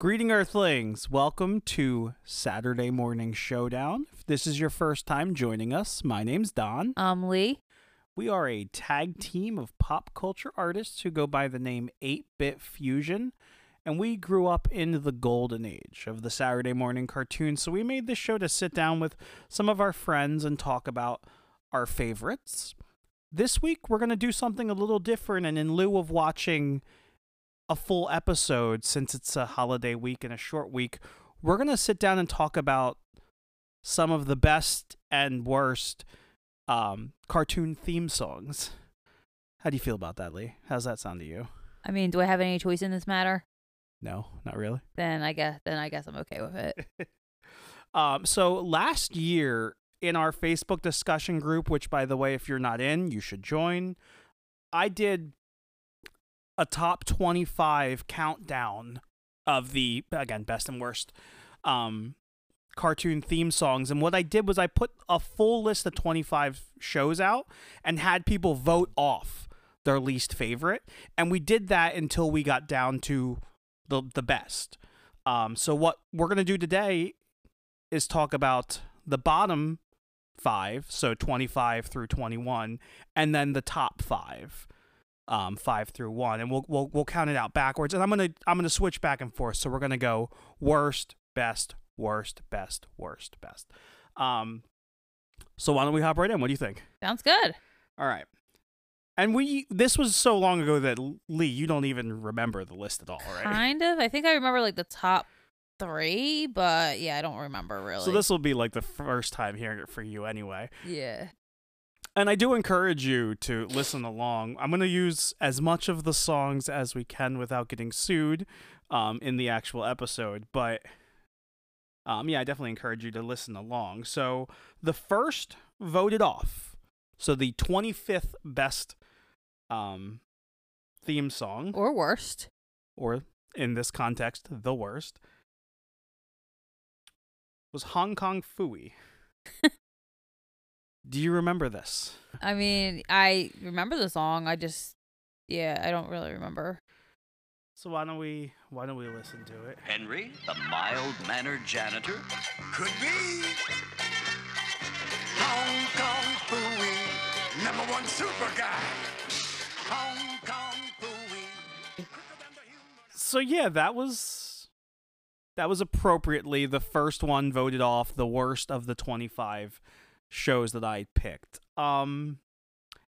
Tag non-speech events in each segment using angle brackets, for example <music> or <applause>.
Greeting Earthlings, welcome to Saturday Morning Showdown. If this is your first time joining us, my name's Don. I'm Lee. We are a tag team of pop culture artists who go by the name 8 Bit Fusion, and we grew up in the golden age of the Saturday morning cartoon, so we made this show to sit down with some of our friends and talk about our favorites. This week, we're going to do something a little different, and in lieu of watching a full episode since it's a holiday week and a short week, we're going to sit down and talk about some of the best and worst um, cartoon theme songs. How do you feel about that, Lee? How's that sound to you? I mean, do I have any choice in this matter? No, not really. Then I guess then I guess I'm okay with it. <laughs> um, so last year in our Facebook discussion group, which by the way, if you're not in, you should join, I did a top 25 countdown of the again best and worst um cartoon theme songs. And what I did was I put a full list of 25 shows out and had people vote off their least favorite. And we did that until we got down to the the best. Um so what we're going to do today is talk about the bottom 5, so 25 through 21 and then the top 5 um, five through one, and we'll we'll we'll count it out backwards. And I'm gonna I'm gonna switch back and forth. So we're gonna go worst, best, worst, best, worst, best. Um, so why don't we hop right in? What do you think? Sounds good. All right. And we this was so long ago that Lee, you don't even remember the list at all, right? Kind of. I think I remember like the top three, but yeah, I don't remember really. So this will be like the first time hearing it for you anyway. Yeah. And I do encourage you to listen along. I'm going to use as much of the songs as we can without getting sued um, in the actual episode. But um, yeah, I definitely encourage you to listen along. So the first voted off. So the 25th best um, theme song, Or worst. or in this context, the worst, was Hong Kong Phooey. <laughs> Do you remember this? I mean, I remember the song. I just yeah, I don't really remember. So why don't we why don't we listen to it? Henry, the mild mannered janitor. Could be. Hong Kong Phooey, number one super guy. Hong Kong Phooey. So yeah, that was that was appropriately the first one voted off the worst of the 25 shows that I picked. Um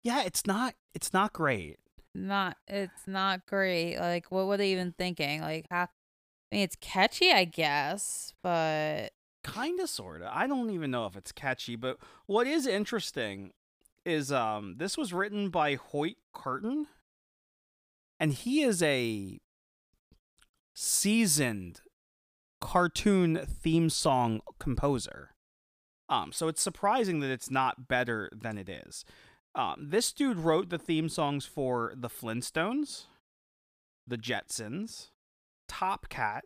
yeah, it's not it's not great. Not it's not great. Like what were they even thinking? Like how I mean it's catchy, I guess, but Kind of sorta. I don't even know if it's catchy, but what is interesting is um this was written by Hoyt Curtin and he is a seasoned cartoon theme song composer. Um, so it's surprising that it's not better than it is. Um, this dude wrote the theme songs for the Flintstones, the Jetsons, Top Cat,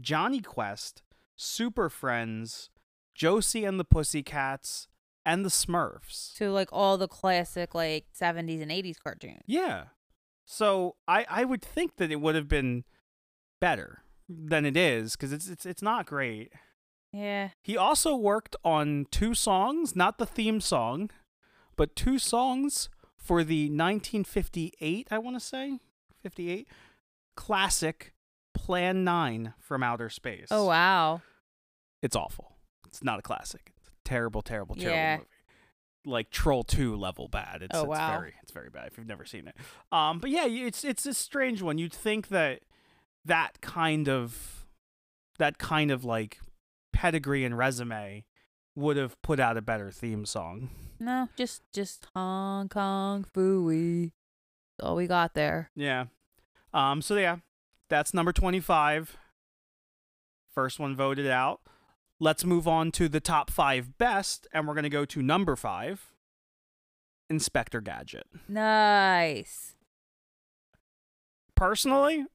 Jonny Quest, Super Friends, Josie and the Pussycats, and the Smurfs. to like all the classic like 70s and 80s cartoons. Yeah. So I I would think that it would have been better than it is because it's it's it's not great. Yeah. He also worked on two songs, not the theme song, but two songs for the 1958, I want to say, 58 classic Plan 9 from Outer Space. Oh wow. It's awful. It's not a classic. It's a terrible, terrible, terrible Yeah. movie. Like Troll 2 level bad. It's, Oh, it's wow. very it's very bad if you've never seen it. Um but yeah, it's it's a strange one. You'd think that that kind of that kind of like pedigree and resume would have put out a better theme song. No, just just Hong Kong Phooey. That's all we got there. Yeah. Um so yeah, that's number 25. First one voted out. Let's move on to the top 5 best and we're going to go to number 5. Inspector Gadget. Nice. Personally,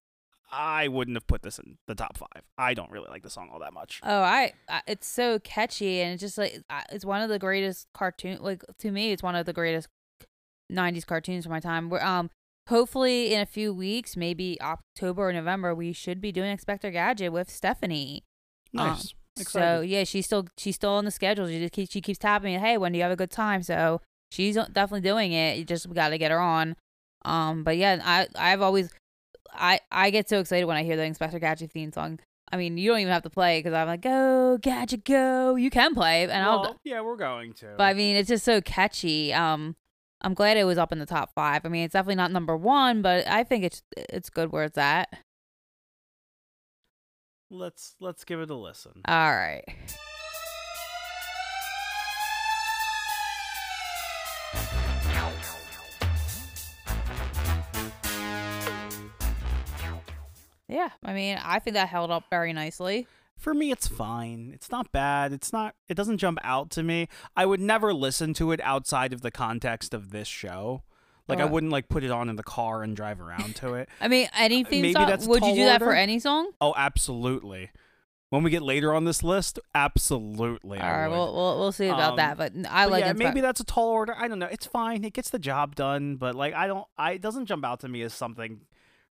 I wouldn't have put this in the top 5. I don't really like the song all that much. Oh, I, I it's so catchy and it's just like it's one of the greatest cartoon like to me it's one of the greatest 90s cartoons of my time. Where um hopefully in a few weeks, maybe October or November, we should be doing Expector Gadget with Stephanie. Um, Nice. So yeah, she's still she's still on the schedule. She just keeps she keeps tapping me. Hey, when do you have a good time? So she's definitely doing it. You just got to get her on. Um, but yeah, I I've always I I get so excited when I hear the Inspector Gadget theme song. I mean, you don't even have to play because I'm like, go Gadget, go. You can play, and I'll. Yeah, we're going to. But I mean, it's just so catchy. Um, I'm glad it was up in the top five. I mean, it's definitely not number one, but I think it's it's good where it's at. let's let's give it a listen. All right. Yeah, I mean, I think that held up very nicely. For me, it's fine. It's not bad. It's not. It doesn't jump out to me. I would never listen to it outside of the context of this show. Like I wouldn't like put it on in the car and drive around to it. <laughs> I mean, any theme Uh, maybe song. that's Would you do that for any song? Oh, absolutely. When we get later on this list, absolutely. All right, we'll, we'll we'll see about Um, that. But I But like yeah, maybe that's a tall order. I don't know. It's fine. It gets the job done, but like I don't I it doesn't jump out to me as something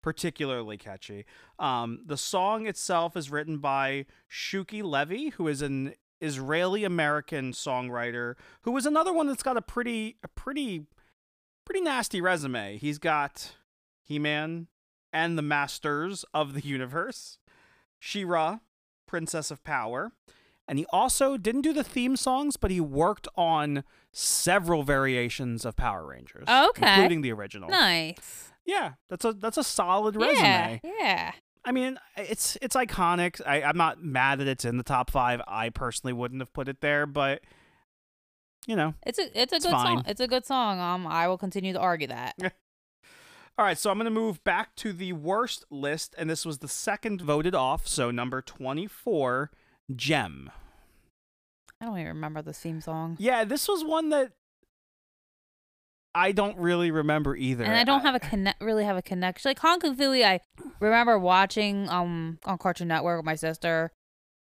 particularly catchy. Um the song itself is written by Shuki Levy, who is an Israeli American songwriter who is another one that's got a pretty a pretty pretty nasty resume. He's got He-Man and the Masters of the Universe, She-Ra, Princess of Power, and he also didn't do the theme songs, but he worked on several variations of Power Rangers, Okay. including the original. nice. Yeah, that's a that's a solid resume. yeah. yeah. I mean, it's it's iconic. I, I'm not mad that it's in the top five. I personally wouldn't have put it there, but you know. It's a it's a It's good song. It's a good song. Um, I will continue to argue that. <laughs> All right, so I'm going to move back to the worst list, and this was the second voted off. So number 24, Jem. I don't even remember the theme song, Yeah, this was one that I don't really remember either. and I don't have a connect. Really have a connection. Like Hong Kong Phooey, I remember watching um on Cartoon Network with my sister.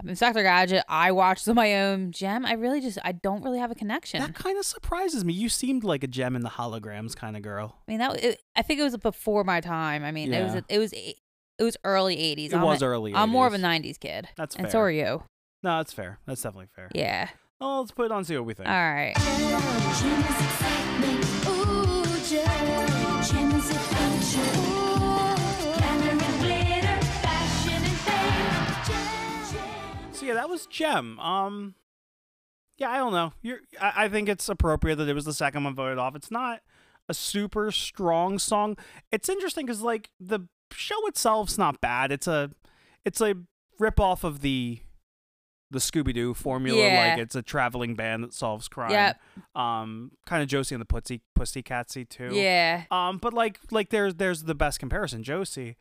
Inspector Gadget, I watched on my own. Jem, I really just I don't really have a connection. That kind of surprises me. You seemed like a Jem in the holograms kind of girl. I mean that it, I think it was before my time. I mean it was it was it was early '80s. It I'm was a, early. I'm more of a '90s kid. That's fair. and so are you. No, that's fair. That's definitely fair. Yeah. Oh, let's put it on. See what we think. All right. Jem is excitement, ooh, Jem. Jem is adventure, ooh. Glamour and glitter, fashion and fame. Jem, Jem. So yeah, that was Jem. Um, yeah, I don't know. You're, I, I think it's appropriate that it was the second one voted off. It's not a super strong song. It's interesting because like the show itself's not bad. It's a, it's a rip off of the, the Scooby Doo formula. Yeah. Like it's a traveling band that solves crime. Yep. Um, kind of Josie and the Pussy Pussycatsy too. Yeah. Um, but like like there's there's the best comparison, Josie.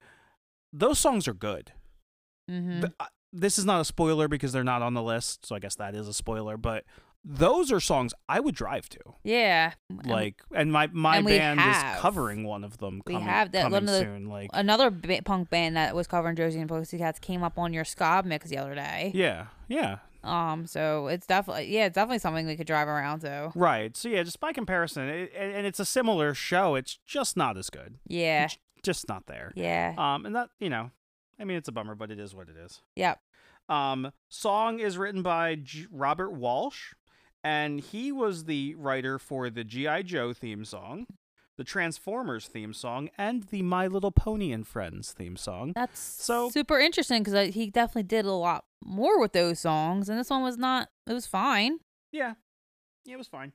Those songs are good. Mm-hmm. Th- uh, this is not a spoiler because they're not on the list, so I guess that is a spoiler. But those are songs I would drive to. yeah. Like, and my my and band have. is covering one of them. We coming, have that- one of the- soon. Like, another punk band that was covering Josie and the Pussycats came up on your ska mix the other day. yeah, yeah, Um, so it's definitely yeah, it's definitely something we could drive around to. right. So yeah, just by comparison, it, and, and it's a similar show. It's just not as good. Yeah. It's just not there. Yeah. Um, and that you know, I mean, it's a bummer, but it is what it is. Yep. Um, song is written by G- Robert Walsh, and he was the writer for the G.I. Joe theme song, the Transformers theme song, and the My Little Pony and Friends theme song. That's So- super interesting because uh, he definitely did a lot more with those songs, and this one was not. It was fine. Yeah. Yeah, it was fine.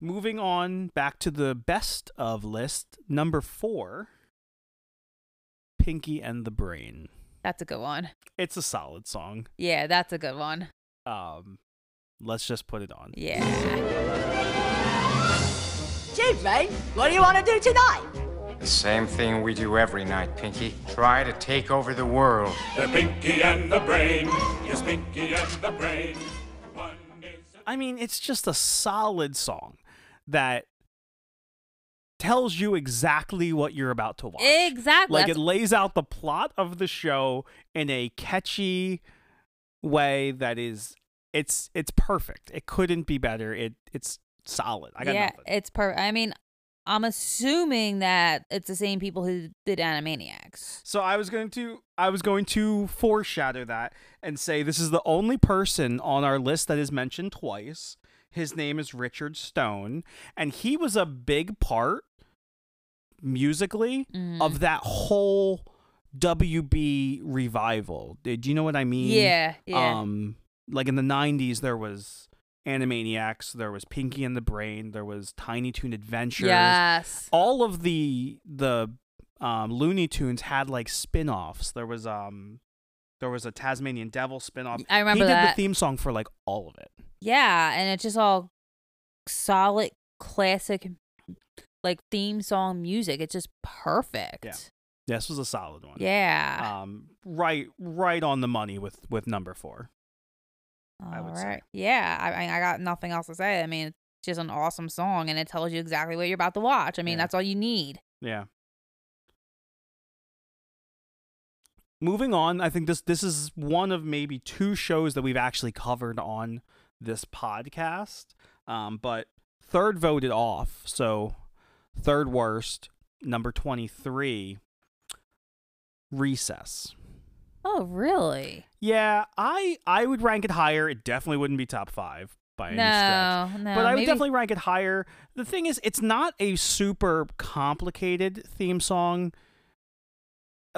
Moving on back to the best of list, number four Pinky and the Brain. That's a good one. It's a solid song. Yeah, that's a good one. Um, let's just put it on. Yeah. Gee, Ray, what do you want to do tonight? The same thing we do every night, Pinky. Try to take over the world. The Pinky and the Brain. Yes, Pinky and the Brain. One is a I mean, it's just a solid song that tells you exactly what you're about to watch. Exactly. Like That's- it lays out the plot of the show in a catchy way that is it's it's perfect. It couldn't be better. It it's solid. I got yeah, nothing. it's perfect. I mean, I'm assuming that it's the same people who did Animaniacs. So I was going to I was going to foreshadow that and say this is the only person on our list that is mentioned twice. His name is Richard Stone, and he was a big part musically Mhm. of that whole WB revival. Do you know what I mean? Yeah, yeah. Um, like in the '90s, there was Animaniacs, there was Pinky and the Brain, there was Tiny Toon Adventures. yes. All of the the um, Looney Tunes had like spin-offs. There was um there was a Tasmanian Devil spin-off. I remember he did that. the theme song for like all of it. Yeah, and it's just all solid classic like theme song music. It's just perfect. Yeah. This was a solid one. Yeah. Um, right, right on the money with with number four. I would All say. Yeah, I, I I got nothing else to say. I mean, it's just an awesome song, and it tells you exactly what you're about to watch. I mean, Yeah. that's all you need. Yeah. Moving on, I think this this is one of maybe two shows that we've actually covered on this podcast. Um, but third voted off, so third worst, number twenty three, Recess. Oh, really? Yeah, I I would rank it higher. It definitely wouldn't be top five by any stretch. No, no. but I would maybe- definitely rank it higher. The thing is, it's not a super complicated theme song.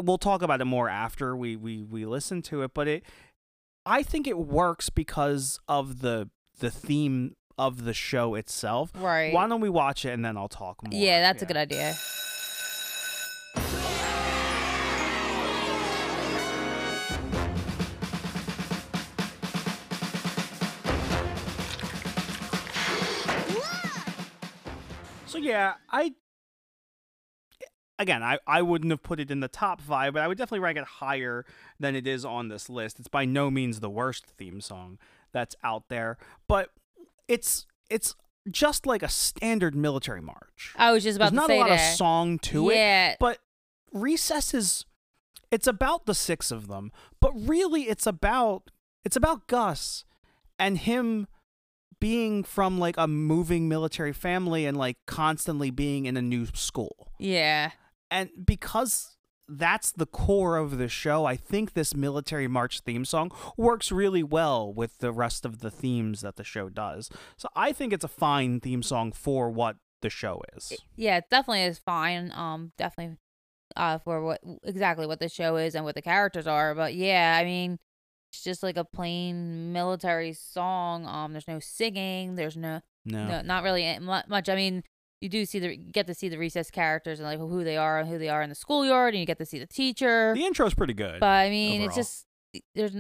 We'll talk about it more after we we we listen to it, but it I think it works because of the the theme of the show itself. Right. Why don't we watch it and then I'll talk more? Yeah, that's a good idea. Yeah, I again, I, I wouldn't have put it in the top five, but I would definitely rank it higher than it is on this list. It's by no means the worst theme song that's out there, but it's it's just like a standard military march. I was just about There's not a lot that. of song to Yeah. it, but Recess is it's about the six of them, but really it's about it's about Gus and him being from like a moving military family and like constantly being in a new school. Yeah. And because that's the core of the show, I think this military march theme song works really well with the rest of the themes that the show does. So I think it's a fine theme song for what the show is. Yeah, it definitely is fine. Um, definitely, uh, for what exactly what the show is and what the characters are. But yeah, I mean, it's just like a plain military song. Um, there's no singing. There's no, No. no, not really much. I mean, you do see the get to see the recess characters and like who they are and who they are in the schoolyard, and you get to see the teacher. The intro's pretty good. But I mean, it's just there's.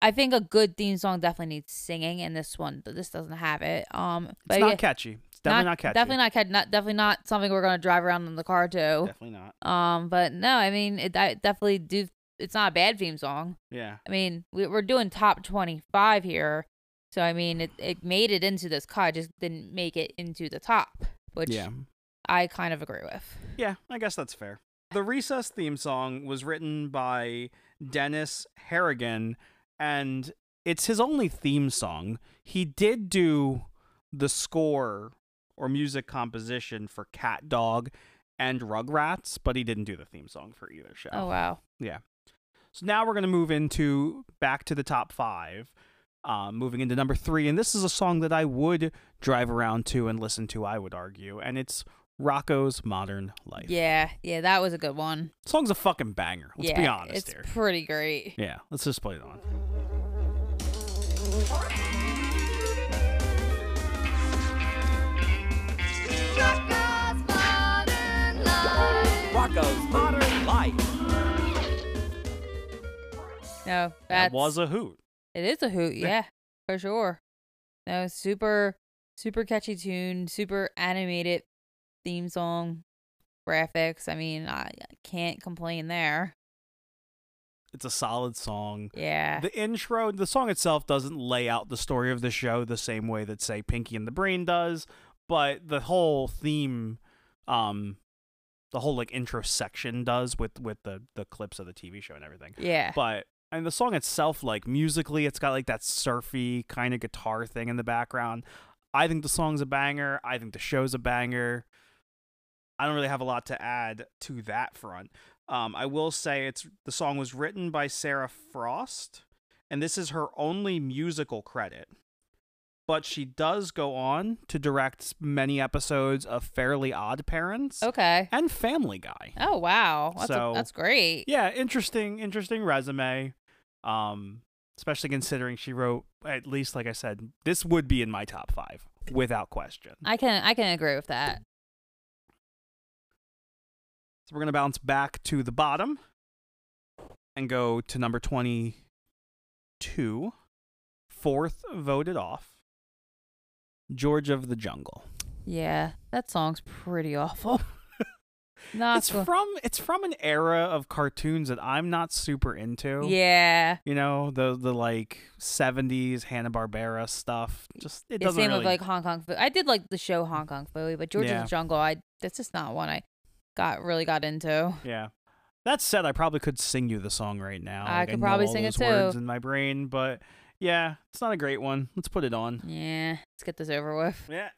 I think a good theme song definitely needs singing, and this one, this doesn't have it. Um, but it's not yeah, catchy. It's definitely not, catchy. Definitely not catchy. Not definitely not something we're gonna drive around in the car to. Definitely not. Um, but no, I mean, it I definitely do. It's not a bad theme song. Yeah. I mean, we, we're doing top twenty-five here, so I mean, it it made it into this cut, just didn't make it into the top, which Yeah. I kind of agree with. Yeah, I guess that's fair. The Recess theme song was written by Dennis Hannigan, and it's his only theme song. He did do the score or music composition for Cat Dog and Rugrats, but he didn't do the theme song for either show. Oh wow. Yeah. So now we're going to move into back to the top five, um, moving into number three. And this is a song that I would drive around to and listen to, I would argue. And it's Rocko's Modern Life. Yeah, yeah, that was a good one. Song's a fucking banger. Let's yeah, be honest it's here. pretty great. Yeah, let's just play it on. Rocko's Modern Life. No, That was a hoot. It is a hoot, Yeah. for sure. No, super, super catchy tune, super animated theme song, graphics. I mean, I, I can't complain there. It's a solid song. Yeah, The intro, the song itself doesn't lay out the story of the show the same way that, say, Pinky and the Brain does, but the whole theme, um, the whole like intro section does with with the the clips of the TV show and everything. yeah, But and the song itself, like musically, it's got like that surfy kind of guitar thing in the background. I think the song's a banger. I think the show's a banger. I don't really have a lot to add to that front. Um, I will say it's the song was written by Sarah Frost, and this is her only musical credit. But she does go on to direct many episodes of Fairly Odd Parents Okay. and Family Guy. Oh wow, that's So- a, that's great. Yeah, interesting, interesting resume. Um, especially considering she wrote at least, like I said, this would be in my top five without question. I can I can agree with that. So we're gonna bounce back to the bottom and go to number twenty-two, fourth voted off. George of the Jungle. Yeah, that song's pretty awful. <laughs> Not it's go- from it's from an era of cartoons that I'm not super into. Yeah. You know, the the like seventies Hanna Barbera stuff. Just it doesn't same really with like Hong Kong Phooey. I did like the show Hong Kong Phooey, but George Yeah. of the Jungle, I that's just not one I got really got into. Yeah. That said, I probably could sing you the song right now. I Like, could know probably sing it those words too. in my brain, but yeah, it's not a great one. Let's put it on. Yeah, let's get this over with. Yeah.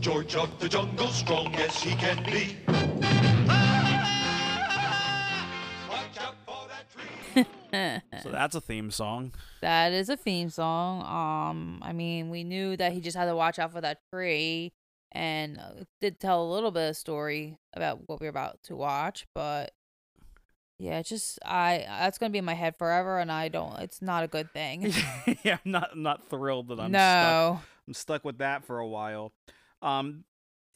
George, George of the jungle, strong as he can be. Watch out for that tree. So that's a theme song. that is a theme song. Um, I mean, we knew that he just had to watch out for that tree, and uh, did tell a little bit of story about what we were about to watch. But yeah, it's just I that's gonna be in my head forever, and I don't. It's not a good thing. <laughs> yeah, I'm not I'm not thrilled that I'm stuck. no. I'm stuck with that for a while. Um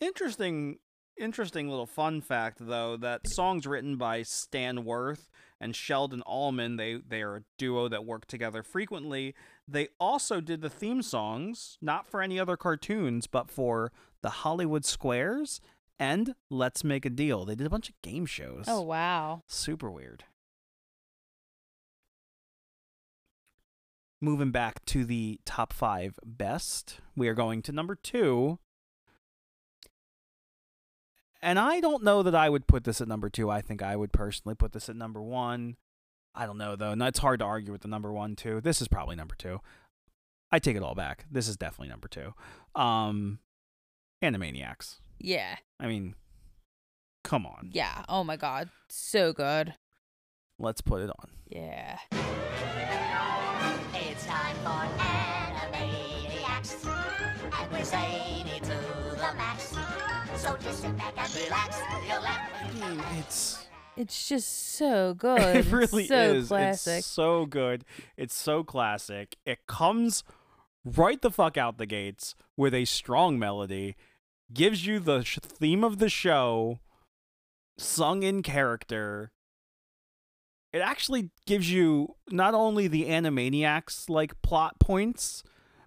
interesting interesting little fun fact though that songs written by Stan Worth and Sheldon Allman, they they are a duo that work together frequently. They also did the theme songs not for any other cartoons but for the Hollywood Squares and Let's Make a Deal. They did a bunch of game shows. Oh wow. Super weird. Moving back to the top five best, we are going to number two. And I don't know that I would put this at number two. I think I would personally put this at number one. I don't know, though. And it's hard to argue with the number one, too. This is probably number two. I take it all back. This is definitely number two. Um, Animaniacs. Yeah. I mean, come on. Yeah. Oh my god. So good. Let's put it on. Yeah. It's time for Animaniacs, and we're zany to the max. So just sit back and relax. You'll laugh. I it's It's just so <laughs> good. it It's really so is. classic. It's so good. It's so classic. It comes right the fuck out the gates with a strong melody, gives you the sh- theme of the show, sung in character. It actually gives you not only the Animaniacs like plot points,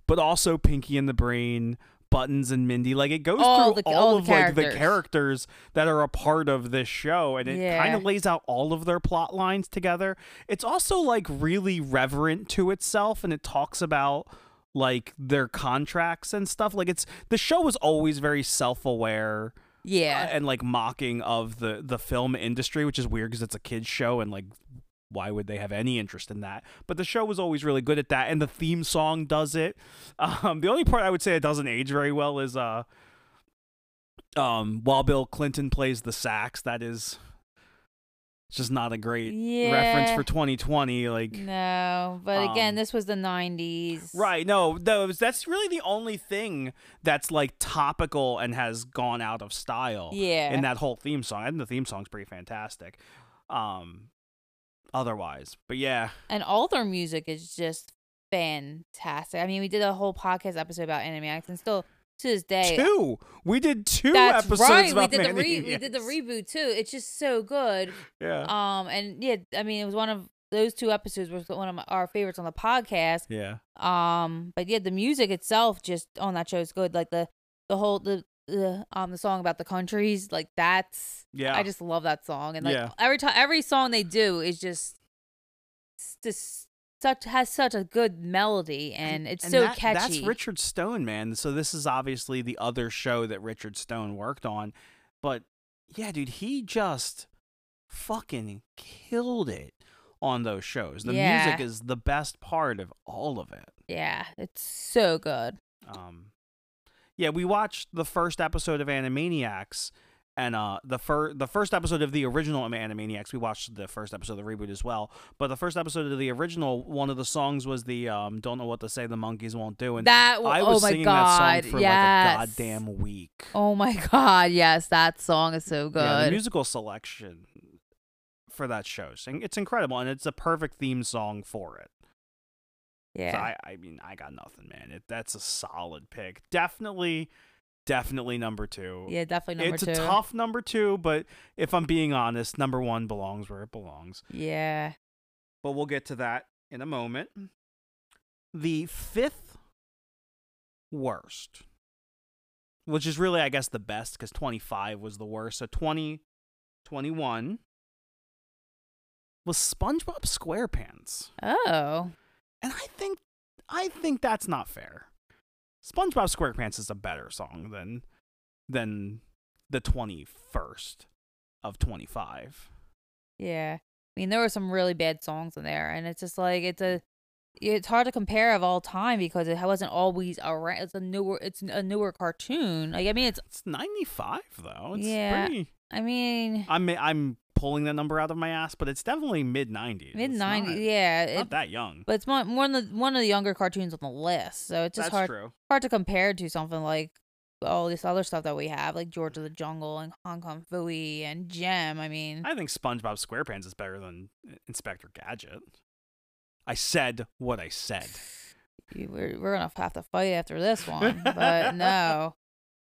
but also Pinky and the Brain, Buttons and Mindy. Like it goes All through the- all, all of the like the characters. that are a part of this show, and it kind of lays out all of their plot lines together. It's also like really reverent to itself, and it talks about like their contracts and stuff. Like it's the show was always very self-aware yeah. uh, and like mocking of the the film industry, which is weird because it's a kids show and like why would they have any interest in that? But the show was always really good at that, and the theme song does it. <laughs> Um, the only part I would say it doesn't age very well is uh, um, while Bill Clinton plays the sax, that is just not a great reference for 2020. Like, no, but again, um, this was the '90s. Right. No, those that's really the only thing that's like topical and has gone out of style. Yeah. In that whole theme song. And the theme song's pretty fantastic. Um otherwise. But yeah. and all their music is just fantastic. I mean, we did a whole podcast episode about Animaniacs, and still to this day, Two. We did two that's episodes right. We did the re- we did the reboot too. It's just so good. Yeah. Um, and yeah, I mean, it was one of those two episodes was one of my, our favorites on the podcast. yeah. Um, but yeah, the music itself just on that show is good. Like the the whole the um the song about the countries, like that's Yeah. I just love that song. And like Yeah. every time every song they do is just just such has such a good melody and it's And so that- catchy. That's Richard Stone, man. So this is obviously the other show that Richard Stone worked on. But yeah, dude, he just fucking killed it on those shows. The Yeah. music is the best part of all of it. Yeah, it's so good. Um, yeah, we watched the first episode of Animaniacs, and uh, the fir- the first episode of the original Animaniacs. We watched the first episode of the reboot as well. But the first episode of the original, one of the songs was the um, "Don't know what to say, the monkeys won't do," and That I oh was my singing god, that song for yes. like a goddamn week. Oh my <laughs> god, yes, that song is so good. Yeah, the musical selection for that show, it's incredible, and it's a perfect theme song for it. Yeah. So I, I mean, I got nothing, man. It, that's a solid pick. Definitely, definitely number two. yeah, definitely number it's two. a tough number two, but if I'm being honest, number one belongs where it belongs. Yeah. But we'll get to that in a moment. The fifth worst, which is really, I guess, the best because 25 was the worst. So 20, 21 was SpongeBob SquarePants. Oh. And I think I think that's not fair. SpongeBob SquarePants is a better song than than the 21st of 25. Yeah. I mean, there were some really bad songs in there, and it's just like it's a, it's hard to compare of all time because it wasn't always around. It's a newer, it's a newer cartoon. Like I mean, it's, It's 95 though. It's Yeah. pretty I mean, I'm I'm pulling that number out of my ass, but it's definitely mid 90s. Mid nineties, Yeah, Not it, that young. but it's one one of the one of the younger cartoons on the list, so it's just That's hard true. hard to compare to something like all this other stuff that we have, like George of the Jungle and Hong Kong Phooey and Jem. I mean, I think SpongeBob SquarePants is better than uh, Inspector Gadget. I said what I said. you- we're we're gonna have to fight after this one, but <laughs> no.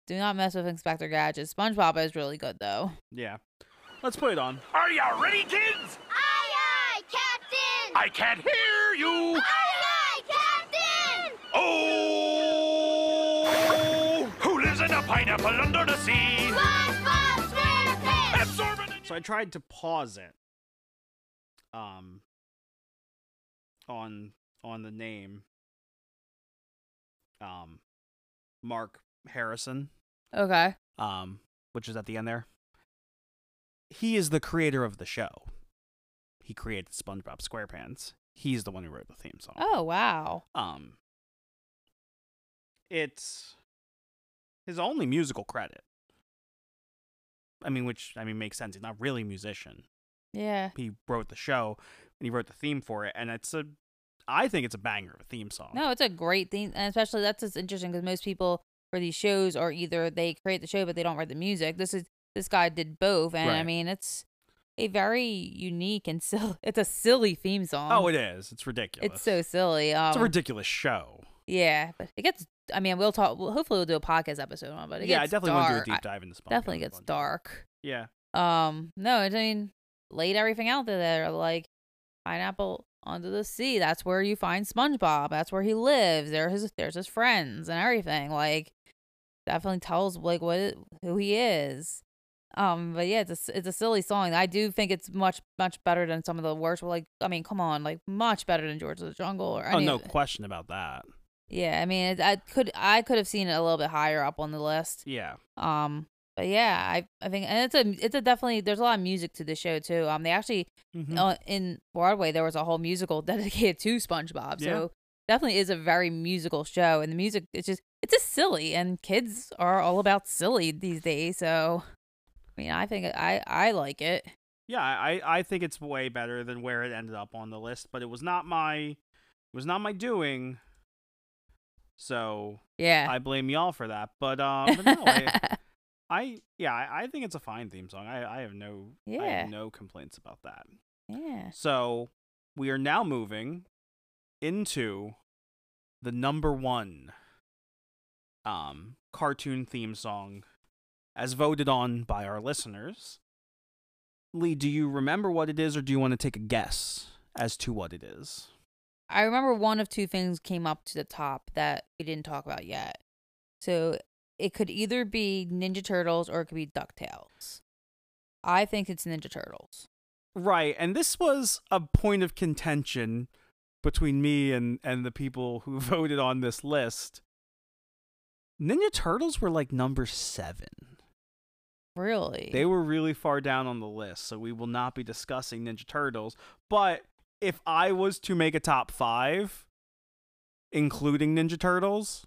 Do not mess with Inspector Gadget. SpongeBob is really good though. Yeah. Let's put it on. Are you ready, kids? Aye, aye, Captain! I can't hear you. Aye, aye, Captain! Oh! Who lives in a pineapple under the sea? SpongeBob SquarePants! Absorbent. So I tried to pause it um on on the name um Mark Harrison Okay. um which is at the end there. He is the creator of the show. He created SpongeBob SquarePants. He's the one who wrote the theme song. Oh wow. Um it's his only musical credit. I mean, which I mean makes sense. He's not really a musician. Yeah. He wrote the show and he wrote the theme for it, and it's a, I think it's a banger of a theme song. No, it's a great theme and especially that's just interesting because most people for these shows are either they create the show but they don't write the music. This is this guy did both, and I mean it's a very unique and <laughs> silly. It's a silly theme song. Oh, it is. It's ridiculous. It's so silly. Um, It's a ridiculous show. yeah, but it gets. I mean, we'll talk. Well, hopefully, we'll do a podcast episode on. it, But it yeah, I definitely want to do a deep dive into SpongeBob. Definitely gets dark. Yeah. Um, no, I mean, laid everything out there. Like pineapple under the sea. That's where you find SpongeBob. That's where he lives. There his there's his friends and everything. Like definitely tells like what who he is. Um, but yeah, it's a, it's a silly song. I do think it's much much better than some of the worst. Like, I mean, come on, like much better than George of the Jungle or Oh, no of question about that. Yeah, I mean, it, I could I could have seen it a little bit higher up on the list. Yeah. Um, but yeah, I I think and it's a it's a definitely there's a lot of music to the show too. Um, they actually Mhm. uh, in Broadway there was a whole musical <laughs> dedicated to SpongeBob. Yeah. So definitely is a very musical show, and the music it's just it's just silly, and kids are all about silly these days. So I mean, I think I I like it. Yeah, I, I think it's way better than where it ended up on the list, but it was not my it was not my doing. So Yeah. I blame y'all for that. But um <laughs> but no, I, I yeah, I, I think it's a fine theme song. I, I have no I Yeah. have no complaints about that. yeah. So we are now moving into the number one um cartoon theme song as voted on by our listeners. Lee, do you remember what it is or do you want to take a guess as to what it is? I remember one of two things came up to the top that we didn't talk about yet. So it could either be Ninja Turtles or it could be DuckTales. I think it's Ninja Turtles. Right, and this was a point of contention between me and and the people who <laughs> voted on this list. Ninja Turtles were like number 7. Really? They were really far down on the list, so we will not be discussing Ninja Turtles. But if I was to make a top five, including Ninja Turtles,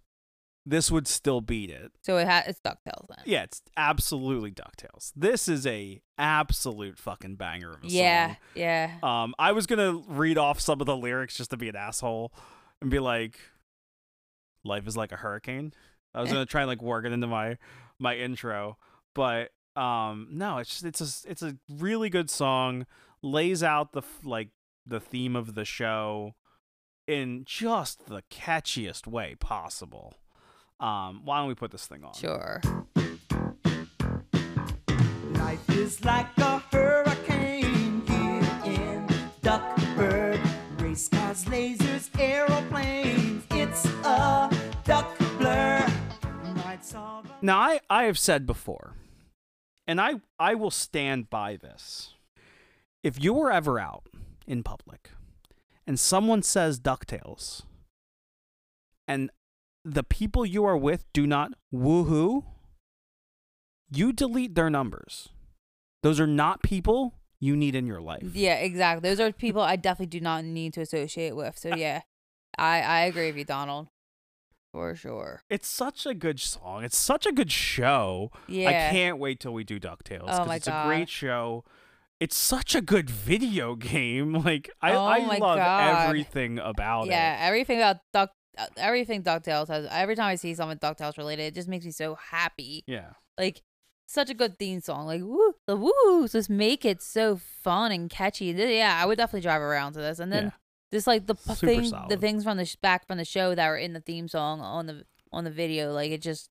this would still beat it. So it ha- it's Ducktales then. Yeah, it's absolutely Ducktales. This is a absolute fucking banger of a Yeah, song. yeah. Um, I was gonna read off some of the lyrics just to be an asshole and be like, "Life is like a hurricane." I was gonna try and like work it into my my intro, but um, no, it's just it's a it's a really good song. Lays out the like the theme of the show in just the catchiest way possible. Um, why don't we put this thing on? Sure. Life is like a hurricane here in Duckburg. Race cars, lasers, aeroplanes. It's a duck blur. Nights of a- Now, I, I have said before, and I, I will stand by this. If you were ever out in public and someone says DuckTales and the people you are with do not woohoo, you delete their numbers. Those are not people you need in your life. Yeah, exactly. Those are people I definitely do not need to associate with. So yeah, I I agree with you, Donald, for sure. It's such a good song. It's such a good show. Yeah. I can't wait till we do DuckTales. Oh my it's a great show. It's such a good video <laughs> game. Like I, Oh I love God. everything about yeah, it. everything about Duck, uh, everything Ducktales has. Every time I see something Ducktales related, it just makes me so happy. Yeah. Like such a good theme song. Like woo, the woo, just make it so fun and catchy. Yeah, I would definitely drive around to this, and then Yeah. Just like the p- Super thing, the things from the sh- back from the show that were in the theme song on the on the video. Like it just,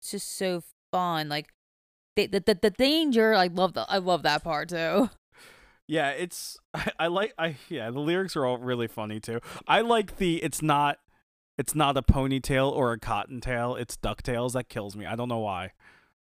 it's just so fun. Like the the the, the danger. I love the I love that part too. Yeah, it's <laughs> I, I like I yeah, the lyrics are all really funny too. I like the it's not it's not a ponytail or a cottontail, it's ducktails that kills me. I don't know why.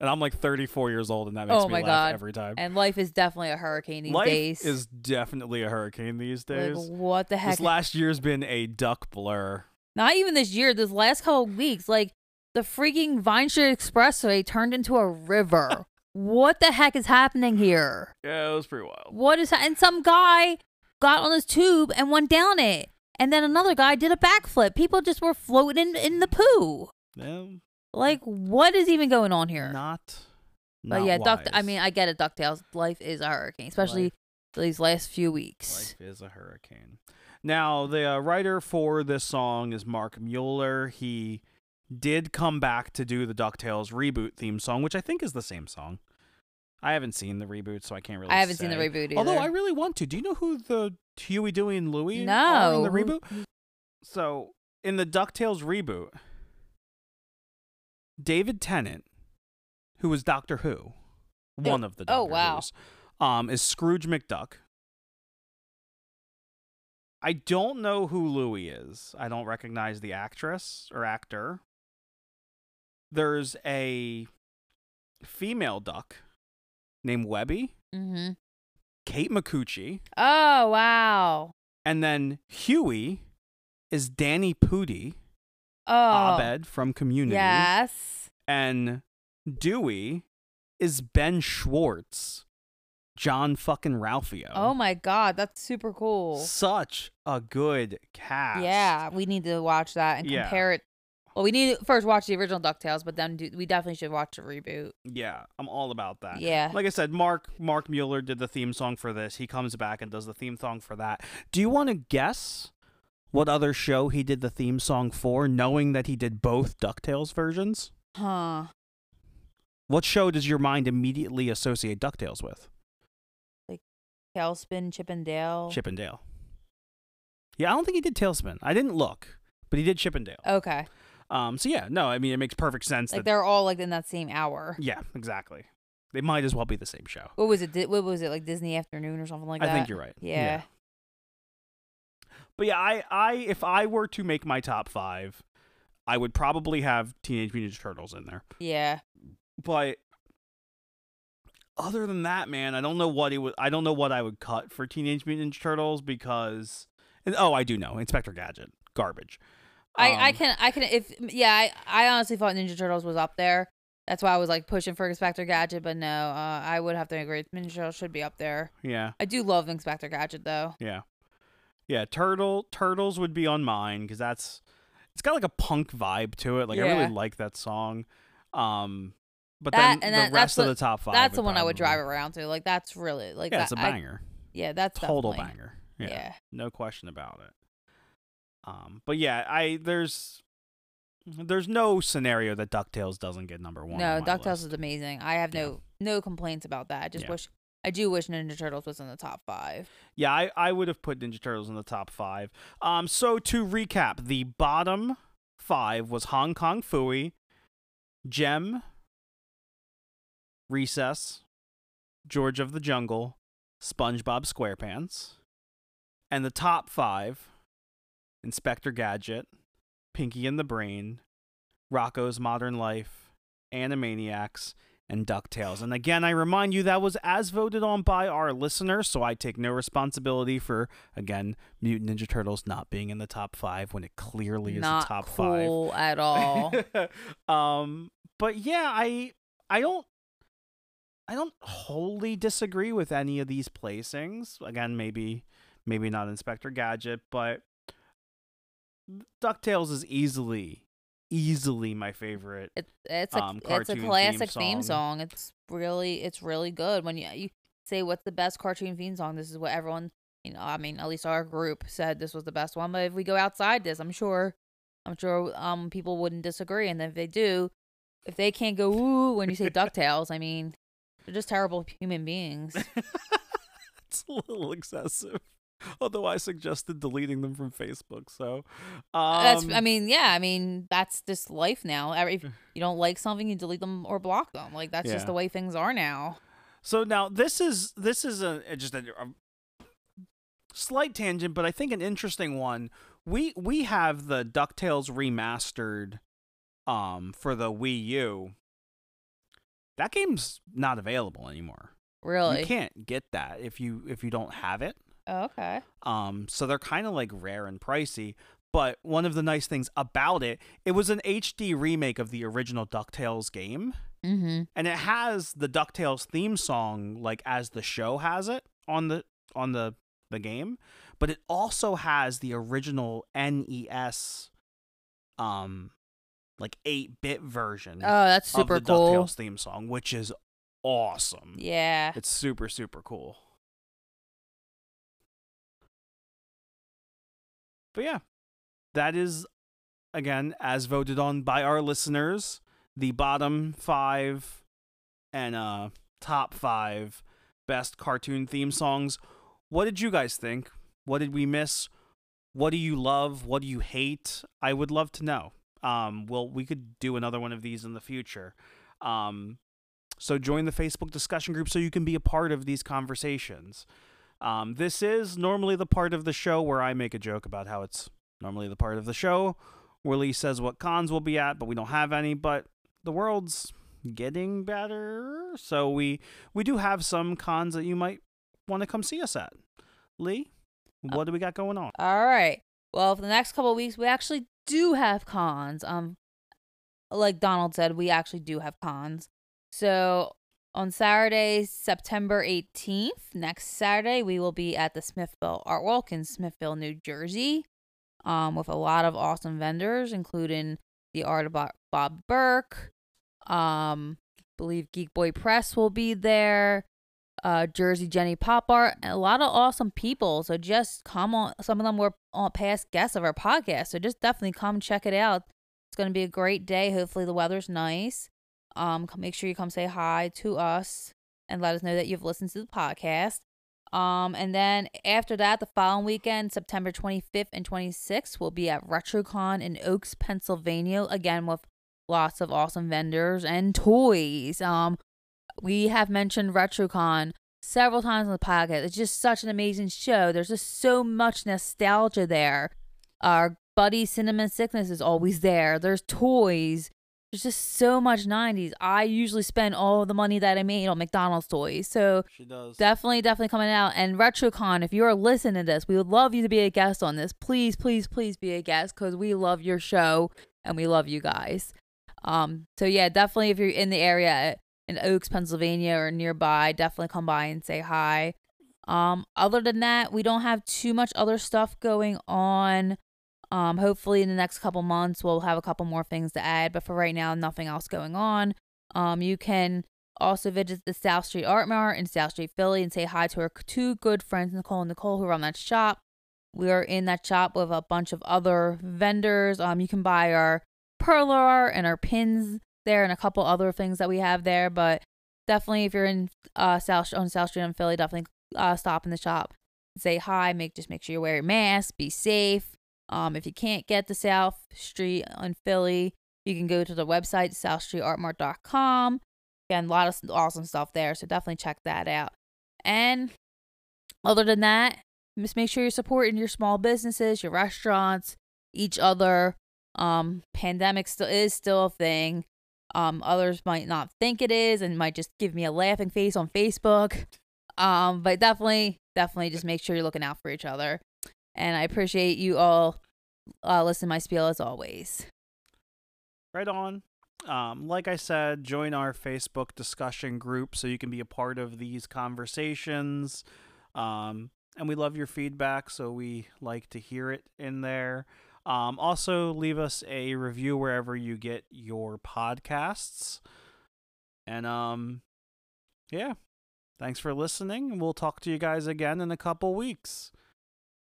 And I'm like 34 years old and that makes oh me laugh god! every time. And life is definitely a hurricane these Life days. is definitely a hurricane these days. like what the heck? this last year's been a duck blur. Not even this year. This last couple of weeks, like the freaking Vine Street Expressway turned into a river. <laughs> what the heck is happening here? Yeah, it was pretty wild. What is? Ha- and some guy got on his tube and went down it, and then another guy did a backflip. People just were floating in, in the poo. Yeah, Like, what is even going on here? not but not yeah, Duck. I mean, I get it. Ducktales. Life is a hurricane, especially Life- these last few weeks. Life is a hurricane. Now, the uh, writer for this song is Mark Mueller. He did come back to do the DuckTales reboot theme song, which I think is the same song. I haven't seen the reboot, so I can't really I haven't seen the say. reboot Although. I really want to. Do you know who the Huey, Dewey, and Louie are in the reboot? So, in the DuckTales reboot, David Tennant, who was Doctor Who, one of the oh, Doctor wow. Who's, um, is Scrooge McDuck. I don't know who Louie is. I don't recognize the actress or actor. There's a female duck named Webby, Mm-hmm. Kate Micucci, Oh wow. and then Huey is Danny Pudi, Oh. Abed from Community, Yes. and Dewey is Ben Schwartz, John fucking Ralphio. Oh my god, that's super cool. Such a good cast. Yeah, we need to watch that and Yeah. compare it. Well, we need to first watch the original Ducktales, but then do, we definitely should watch the reboot. Yeah, I'm all about that. Yeah. Like I said, Mark Mark Mueller did the theme song for this. He comes back and does the theme song for that. Do you want to guess what other show he did the theme song for, knowing that he did both DuckTales versions? Huh. What show does your mind immediately associate DuckTales with? Like TaleSpin, Chip and Dale. Chip and Dale. Yeah, I don't think he did TaleSpin. I didn't look, but he did Chippendale. Okay. Um, so yeah, no, I mean it makes perfect sense. Like that, they're all like in that same hour. yeah, exactly. They might as well be the same show. What was it? What was it like Disney Afternoon or something like I that? I think you're right. Yeah. But yeah, I, I if I were to make my top five, I would probably have Teenage Mutant Ninja Turtles in there. Yeah. But other than that, man, I don't know what it would. I don't know what I would cut for Teenage Mutant Ninja Turtles because. And, oh, I do know Inspector Gadget, garbage. I, I Um, can I can if yeah I, I honestly thought Ninja Turtles was up there. That's why I was like pushing for Inspector Gadget, but no, uh, I would have to agree. Ninja Turtles should be up there. Yeah, I do love Inspector Gadget though. yeah. Yeah, turtle turtles would be on mine because that's it's got like a punk vibe to it. Like I really like that song. Um, but That- then and the that- rest of the- top five. That's the one I would drive around to. Like that's really like Yeah, that, it's a I- banger. yeah, that's Total definitely- banger. Yeah, Yeah. no question about it. Um, but yeah, I there's there's no scenario that Ducktales doesn't get number one. No, on Ducktales list. is amazing. I have Yeah. no no complaints about that. I just Yeah. wish I do wish Ninja Turtles was in the top five. Yeah, I, I would have put Ninja Turtles in the top five. Um, so to recap, the bottom five was Hong Kong Phooey, Jem, Recess, George of the Jungle, SpongeBob SquarePants, and the top five: Inspector Gadget, Pinky and the Brain, Rocko's Modern Life, Animaniacs, and DuckTales. And again, I remind you that was as voted on by our listeners, so I take no responsibility for, again, Mutant Ninja Turtles not being in the top five when it clearly is Not the top cool at all. <laughs> um, but yeah, I I don't I don't wholly disagree with any of these placings. Again, maybe maybe not Inspector Gadget, but DuckTales is easily easily my favorite. It's it's a um, it's a cartoon theme classic theme song. song. It's really it's really good when you you say what's the best cartoon theme song. This is what everyone you know. I mean, at least our group said this was the best one. But if we go outside this, I'm sure I'm sure um people wouldn't disagree. And if they do, if they can't go ooh when you say <laughs> Ducktales, I mean, they're just terrible human beings. <laughs> it's a little excessive. <laughs> Although I suggested deleting them from Facebook, so um, that's I mean, yeah, I mean that's just life now. Every, if <sighs> you don't like something, you delete them or block them. Like that's Yeah. just the way things are now. So now this is this is a a- just a, a slight tangent, but I think an interesting one. We we have the Ducktales remastered um for the Wii U. That game's not available anymore. Really? You can't get that if you if you don't have it. Oh, okay. Um, so they're kind of like rare and pricey. But one of the nice things about it, it was an HD remake of the original DuckTales game. Mm-hmm. And it has the DuckTales theme song like as the show has it on the on the the game, but it also has the original NES um like 8-bit version Oh, that's super of the cool. DuckTales theme song, which is awesome. Yeah. It's super super cool. But yeah, that is again as voted on by our listeners, the bottom 5 and uh top 5 best cartoon theme songs. What did you guys think? What did we miss? What do you love? What do you hate? I would love to know. Um well, we could do another one of these in the future. Um so join the Facebook discussion group so you can be a part of these conversations. Um, this is normally the part of the show where I make a joke about how it's normally the part of the show where Lee says what cons we'll be at, but we don't have any. But the world's getting better, so we we do have some cons that you might want to come see us at. Lee, what do we got going on? All right. Well, for the next couple of weeks, we actually do have cons. Um, like Donald said, we actually do have cons. So on Saturday, September 18th, next Saturday, we will be at the Smithville Art Walk in Smithville, New Jersey, um, with a lot of awesome vendors, including the art of Bob- Burke. Um, believe Geek Boy Press will be there. Uh, Jersey Jenny Pop Art, and a lot of awesome people. So just come on. Some of them were on past guests of our podcast. So just definitely come check it out. It's going to be a great day. Hopefully the weather's nice. Um, make sure you come say hi to us and let us know that you've listened to the podcast. Um, and then after that, the following weekend, September 25th and 26th, we'll be at RetroCon in Oaks, Pennsylvania, again with lots of awesome vendors and toys. Um, we have mentioned RetroCon several times on the podcast. It's just such an amazing show. There's just so much nostalgia there. Our buddy Cinnamon Sickness is always there. There's toys. There's just so much 90s. I usually spend all the money that I made on McDonald's toys. So She does. definitely, definitely coming out. And RetroCon, if you are listening to this, we would love you to be a guest on this. Please, please, please be a guest because we love your show and we love you guys. Um, so yeah, definitely if you're in the area in Oaks, Pennsylvania or nearby, definitely come by and say hi. Um, other than that, we don't have too much other stuff going on. Um, hopefully in the next couple months we'll have a couple more things to add, but for right now, nothing else going on. Um, you can also visit the South Street Art Mart in South Street, Philly, and say hi to our two good friends, Nicole and Nicole, who run that shop. We are in that shop with a bunch of other vendors. Um, you can buy our perler art and our pins there, and a couple other things that we have there. But definitely, if you're in uh South on South Street in Philly, definitely uh stop in the shop, say hi. Make just make sure you wear your mask, be safe. Um, if you can't get to South Street in Philly, you can go to the website southstreetartmart.com. Again, a lot of awesome stuff there, so definitely check that out. And other than that, just make sure you're supporting your small businesses, your restaurants, each other. Um, pandemic still is still a thing. Um, others might not think it is and might just give me a laughing face on Facebook. Um, but definitely, definitely just make sure you're looking out for each other. And I appreciate you all uh, listening to my spiel as always. Right on. Um, like I said, join our Facebook discussion group so you can be a part of these conversations. Um, and we love your feedback, so we like to hear it in there. Um, also, leave us a review wherever you get your podcasts. And um, yeah, thanks for listening. We'll talk to you guys again in a couple weeks.